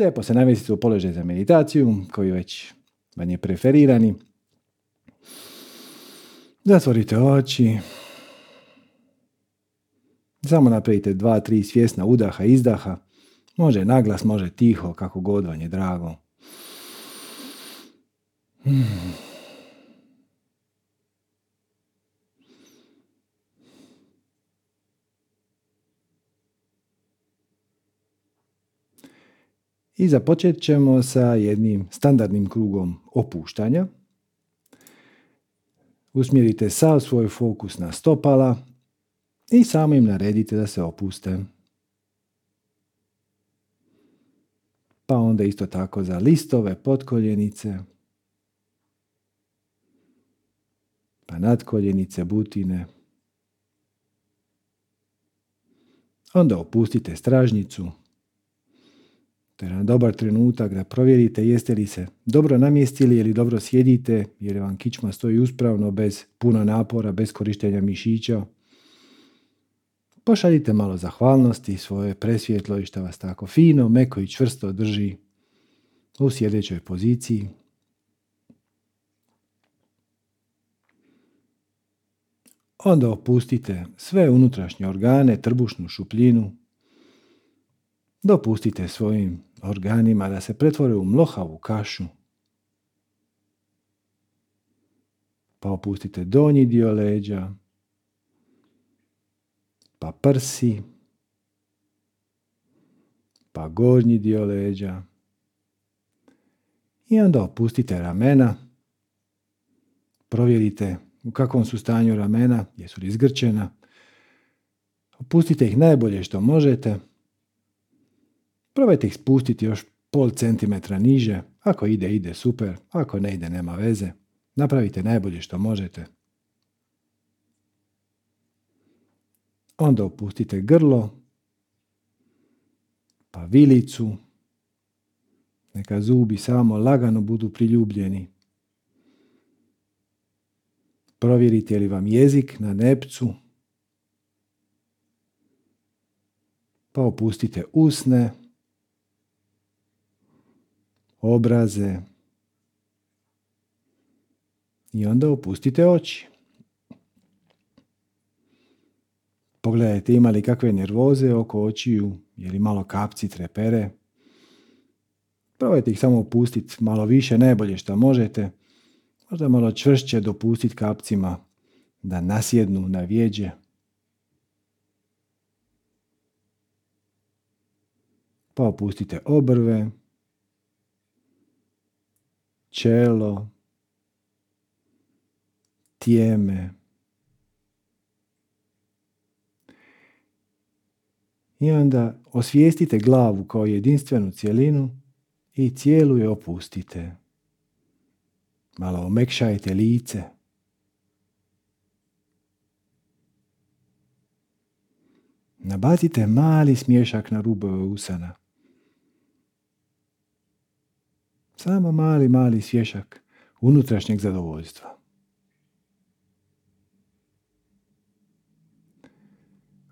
Lijepo se namjestite u položaj za meditaciju, koji već vam je preferirani. Zatvorite oči. Samo napravite dva, tri svjesna udaha, izdaha. Može naglas, može tiho, kako god vam je drago. I započet ćemo sa jednim standardnim krugom opuštanja. Usmjerite sav svoj fokus na stopala i samo im naredite da se opuste. Pa onda isto tako za listove, potkoljenice, pa nadkoljenice, butine. Onda opustite stražnicu, to je jedan dobar trenutak da provjerite jeste li se dobro namjestili ili dobro sjedite jer vam kičma stoji uspravno bez puno napora, bez korištenja mišića. Pošaljite malo zahvalnosti svoje presvjetlo i što vas tako fino, meko i čvrsto drži u sjedećoj poziciji. Onda opustite sve unutrašnje organe, trbušnu šupljinu. Dopustite svojim organima da se pretvore u mlohavu kašu. Pa opustite donji dio leđa, pa prsi, pa gornji dio leđa. I onda opustite ramena. Provjerite u kakvom su stanju ramena, jesu li zgrčena. Opustite ih najbolje što možete. Probajte ih spustiti još pol centimetra niže. Ako ide, ide super. Ako ne ide, nema veze. Napravite najbolje što možete. Onda opustite grlo, pa vilicu. Neka zubi samo lagano budu priljubljeni. Provjerite li vam jezik na nepcu. Pa opustite usne obraze i onda opustite oči. Pogledajte ima li kakve nervoze oko očiju, je malo kapci trepere. Probajte ih samo opustiti malo više, najbolje što možete. Možda malo čvršće dopustiti kapcima da nasjednu na vjeđe. Pa opustite obrve čelo, tijeme. I onda osvijestite glavu kao jedinstvenu cjelinu i cijelu je opustite. Malo omekšajte lice. Nabacite mali smješak na rubove usana. Samo mali, mali svješak unutrašnjeg zadovoljstva.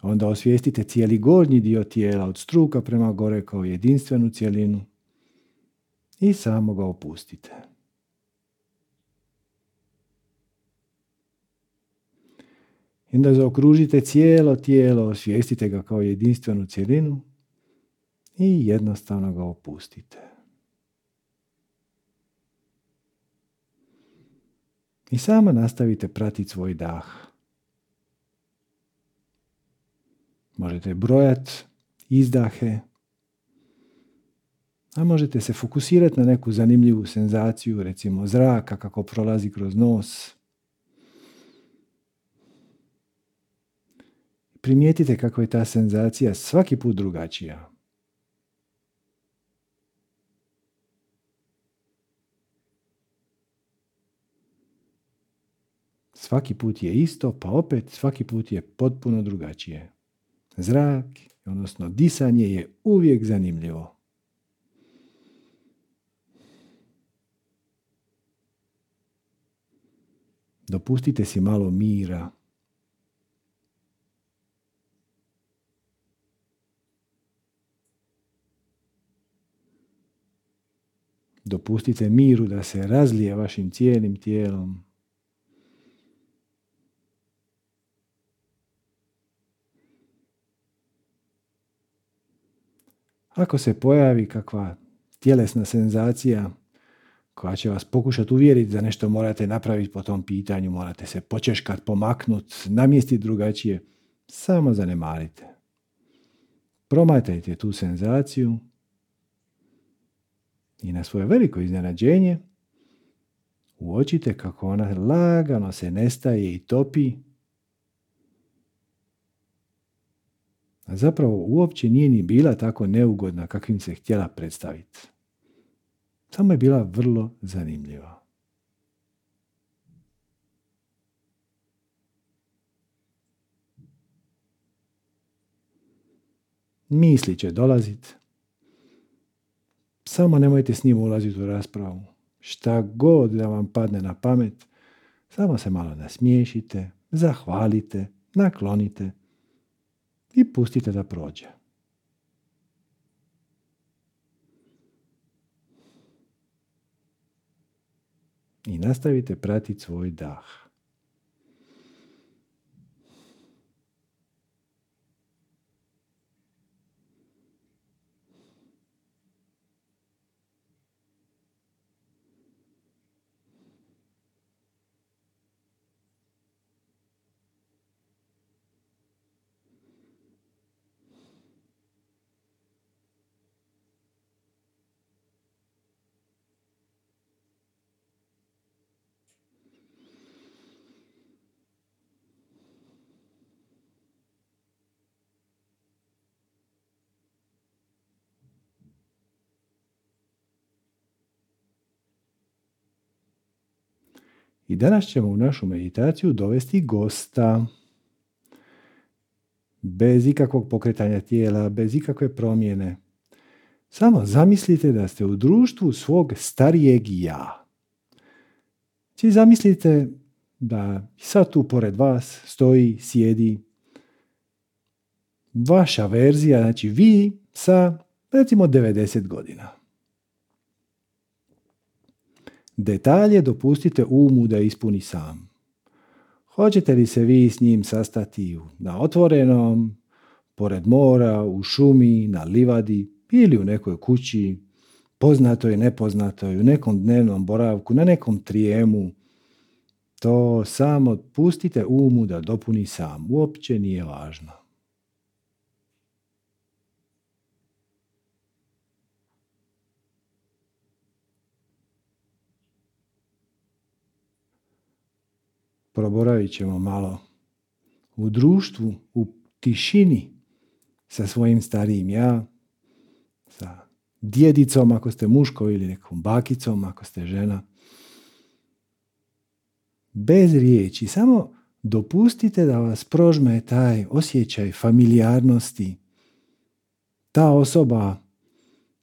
Onda osvijestite cijeli gornji dio tijela od struka prema gore kao jedinstvenu cijelinu i samo ga opustite. I onda zaokružite cijelo tijelo, osvijestite ga kao jedinstvenu cijelinu i jednostavno ga opustite. I samo nastavite pratiti svoj dah. Možete brojati izdahe, a možete se fokusirati na neku zanimljivu senzaciju, recimo zraka kako prolazi kroz nos. Primijetite kako je ta senzacija svaki put drugačija. Svaki put je isto, pa opet svaki put je potpuno drugačije. Zrak, odnosno disanje je uvijek zanimljivo. Dopustite si malo mira. Dopustite miru da se razlije vašim cijelim tijelom. Ako se pojavi kakva tjelesna senzacija koja će vas pokušati uvjeriti da nešto morate napraviti po tom pitanju, morate se počeškat, pomaknut, namjestiti drugačije, samo zanemarite. Promatrajte tu senzaciju i na svoje veliko iznenađenje uočite kako ona lagano se nestaje i topi a zapravo uopće nije ni bila tako neugodna kakvim se htjela predstaviti. Samo je bila vrlo zanimljiva. Misli će dolaziti. Samo nemojte s njim ulaziti u raspravu. Šta god da vam padne na pamet, samo se malo nasmiješite, zahvalite, naklonite i pustite da prođe. I nastavite pratiti svoj dah. I danas ćemo u našu meditaciju dovesti gosta. Bez ikakvog pokretanja tijela, bez ikakve promjene. Samo zamislite da ste u društvu svog starijeg ja. Či zamislite da sad tu pored vas stoji, sjedi vaša verzija, znači vi sa recimo 90 godina. Detalje dopustite umu da ispuni sam. Hoćete li se vi s njim sastati na otvorenom, pored mora, u šumi, na livadi ili u nekoj kući, poznatoj, nepoznatoj, u nekom dnevnom boravku, na nekom trijemu, to samo pustite umu da dopuni sam. Uopće nije važno. Proboravit ćemo malo u društvu, u tišini sa svojim starijim ja, sa djedicom ako ste muško ili nekom bakicom ako ste žena. Bez riječi, samo dopustite da vas prožme taj osjećaj familijarnosti. Ta osoba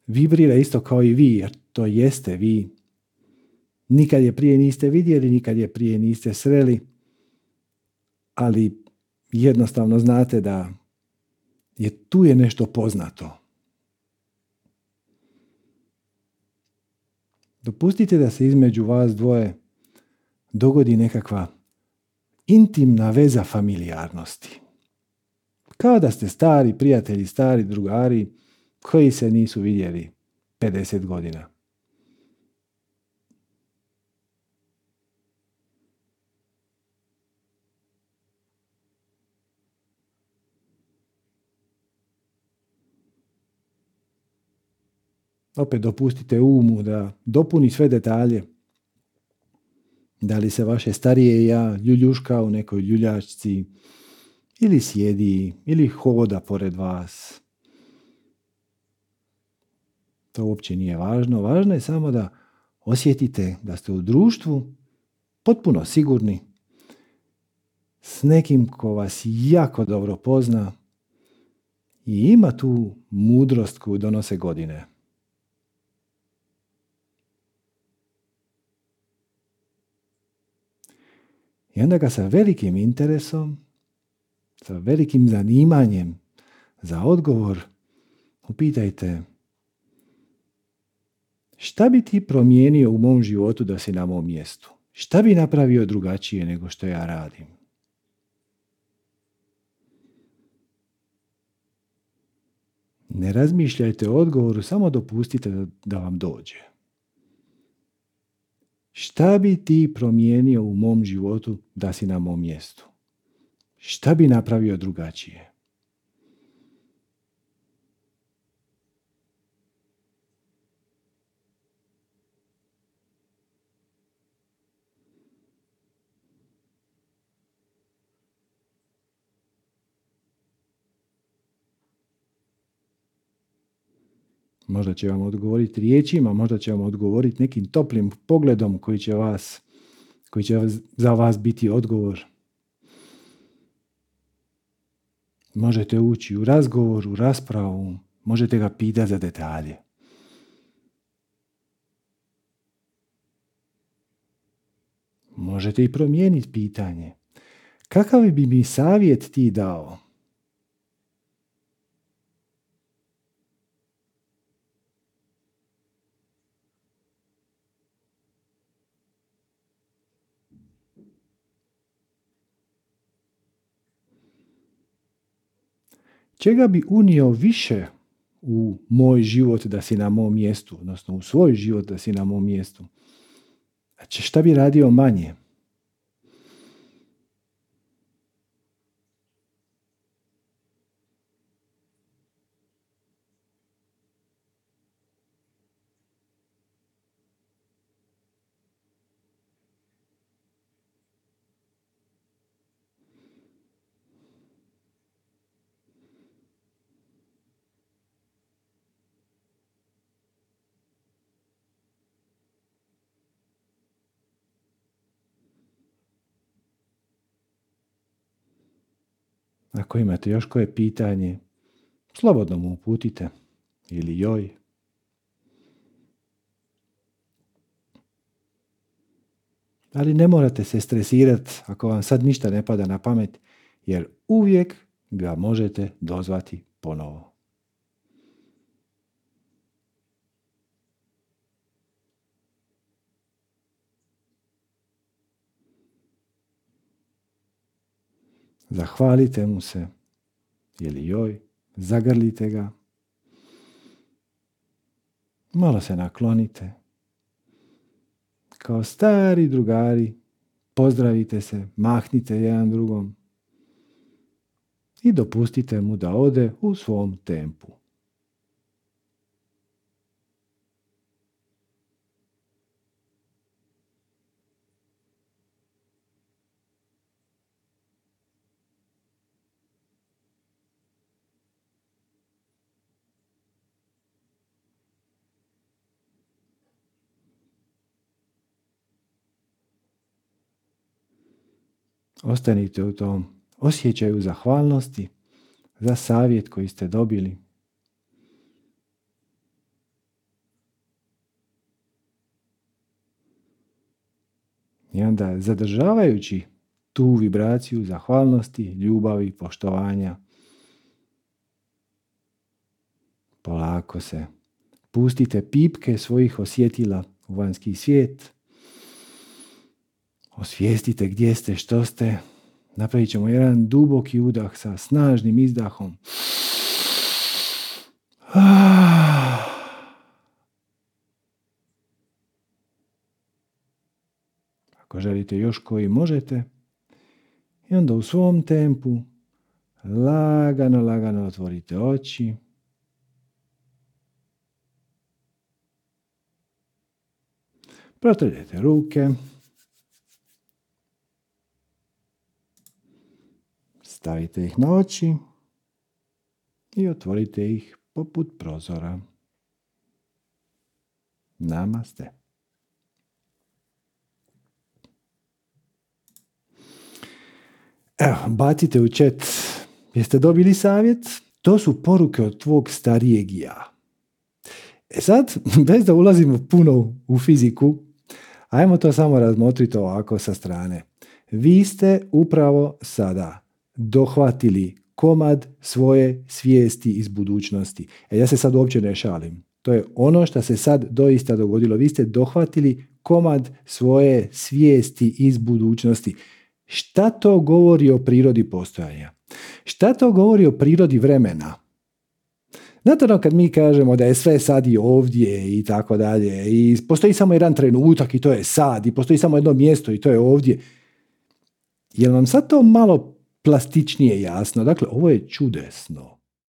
vibrira isto kao i vi, jer to jeste vi. Nikad je prije niste vidjeli, nikad je prije niste sreli, ali jednostavno znate da je tu je nešto poznato. Dopustite da se između vas dvoje dogodi nekakva intimna veza familijarnosti. Kao da ste stari prijatelji, stari drugari koji se nisu vidjeli 50 godina. Opet dopustite umu da dopuni sve detalje. Da li se vaše starije ja ljuljuška u nekoj ljuljačci ili sjedi ili hoda pored vas. To uopće nije važno. Važno je samo da osjetite da ste u društvu potpuno sigurni s nekim ko vas jako dobro pozna i ima tu mudrost koju donose godine. I onda ga sa velikim interesom, sa velikim zanimanjem za odgovor upitajte Šta bi ti promijenio u mom životu da si na mom mjestu? Šta bi napravio drugačije nego što ja radim? Ne razmišljajte o odgovoru, samo dopustite da vam dođe. Šta bi ti promijenio u mom životu da si na mom mjestu? Šta bi napravio drugačije? Možda će vam odgovoriti riječima, možda će vam odgovoriti nekim toplim pogledom koji će vas koji će za vas biti odgovor. Možete ući u razgovor, u raspravu, možete ga pitati za detalje. Možete i promijeniti pitanje. Kakav bi mi savjet ti dao? Čega bi unio više u moj život da si na mom mjestu, odnosno u svoj život da si na mom mjestu? Znači šta bi radio manje? Ako imate još koje pitanje, slobodno mu uputite ili joj. Ali ne morate se stresirati ako vam sad ništa ne pada na pamet, jer uvijek ga možete dozvati ponovo. Zahvalite mu se ili joj, zagrlite ga. Malo se naklonite. Kao stari drugari, pozdravite se, mahnite jedan drugom i dopustite mu da ode u svom tempu. Ostanite u tom osjećaju zahvalnosti za savjet koji ste dobili. I onda zadržavajući tu vibraciju zahvalnosti, ljubavi, poštovanja, polako se pustite pipke svojih osjetila u vanjski svijet Osvijestite gdje ste, što ste. Napravit ćemo jedan duboki udah sa snažnim izdahom. Ako želite još koji možete. I onda u svom tempu lagano, lagano otvorite oči. Protrljajte ruke. Stavite ih na oči i otvorite ih poput prozora. Namaste. Evo, bacite u chat. Jeste dobili savjet? To su poruke od tvog starijeg ja. E sad, bez da ulazimo puno u fiziku, ajmo to samo razmotriti ovako sa strane. Vi ste upravo sada dohvatili komad svoje svijesti iz budućnosti. E ja se sad uopće ne šalim. To je ono što se sad doista dogodilo. Vi ste dohvatili komad svoje svijesti iz budućnosti. Šta to govori o prirodi postojanja? Šta to govori o prirodi vremena? Znate ono kad mi kažemo da je sve sad i ovdje i tako dalje i postoji samo jedan trenutak i to je sad i postoji samo jedno mjesto i to je ovdje. Je vam sad to malo plastičnije jasno? Dakle, ovo je čudesno.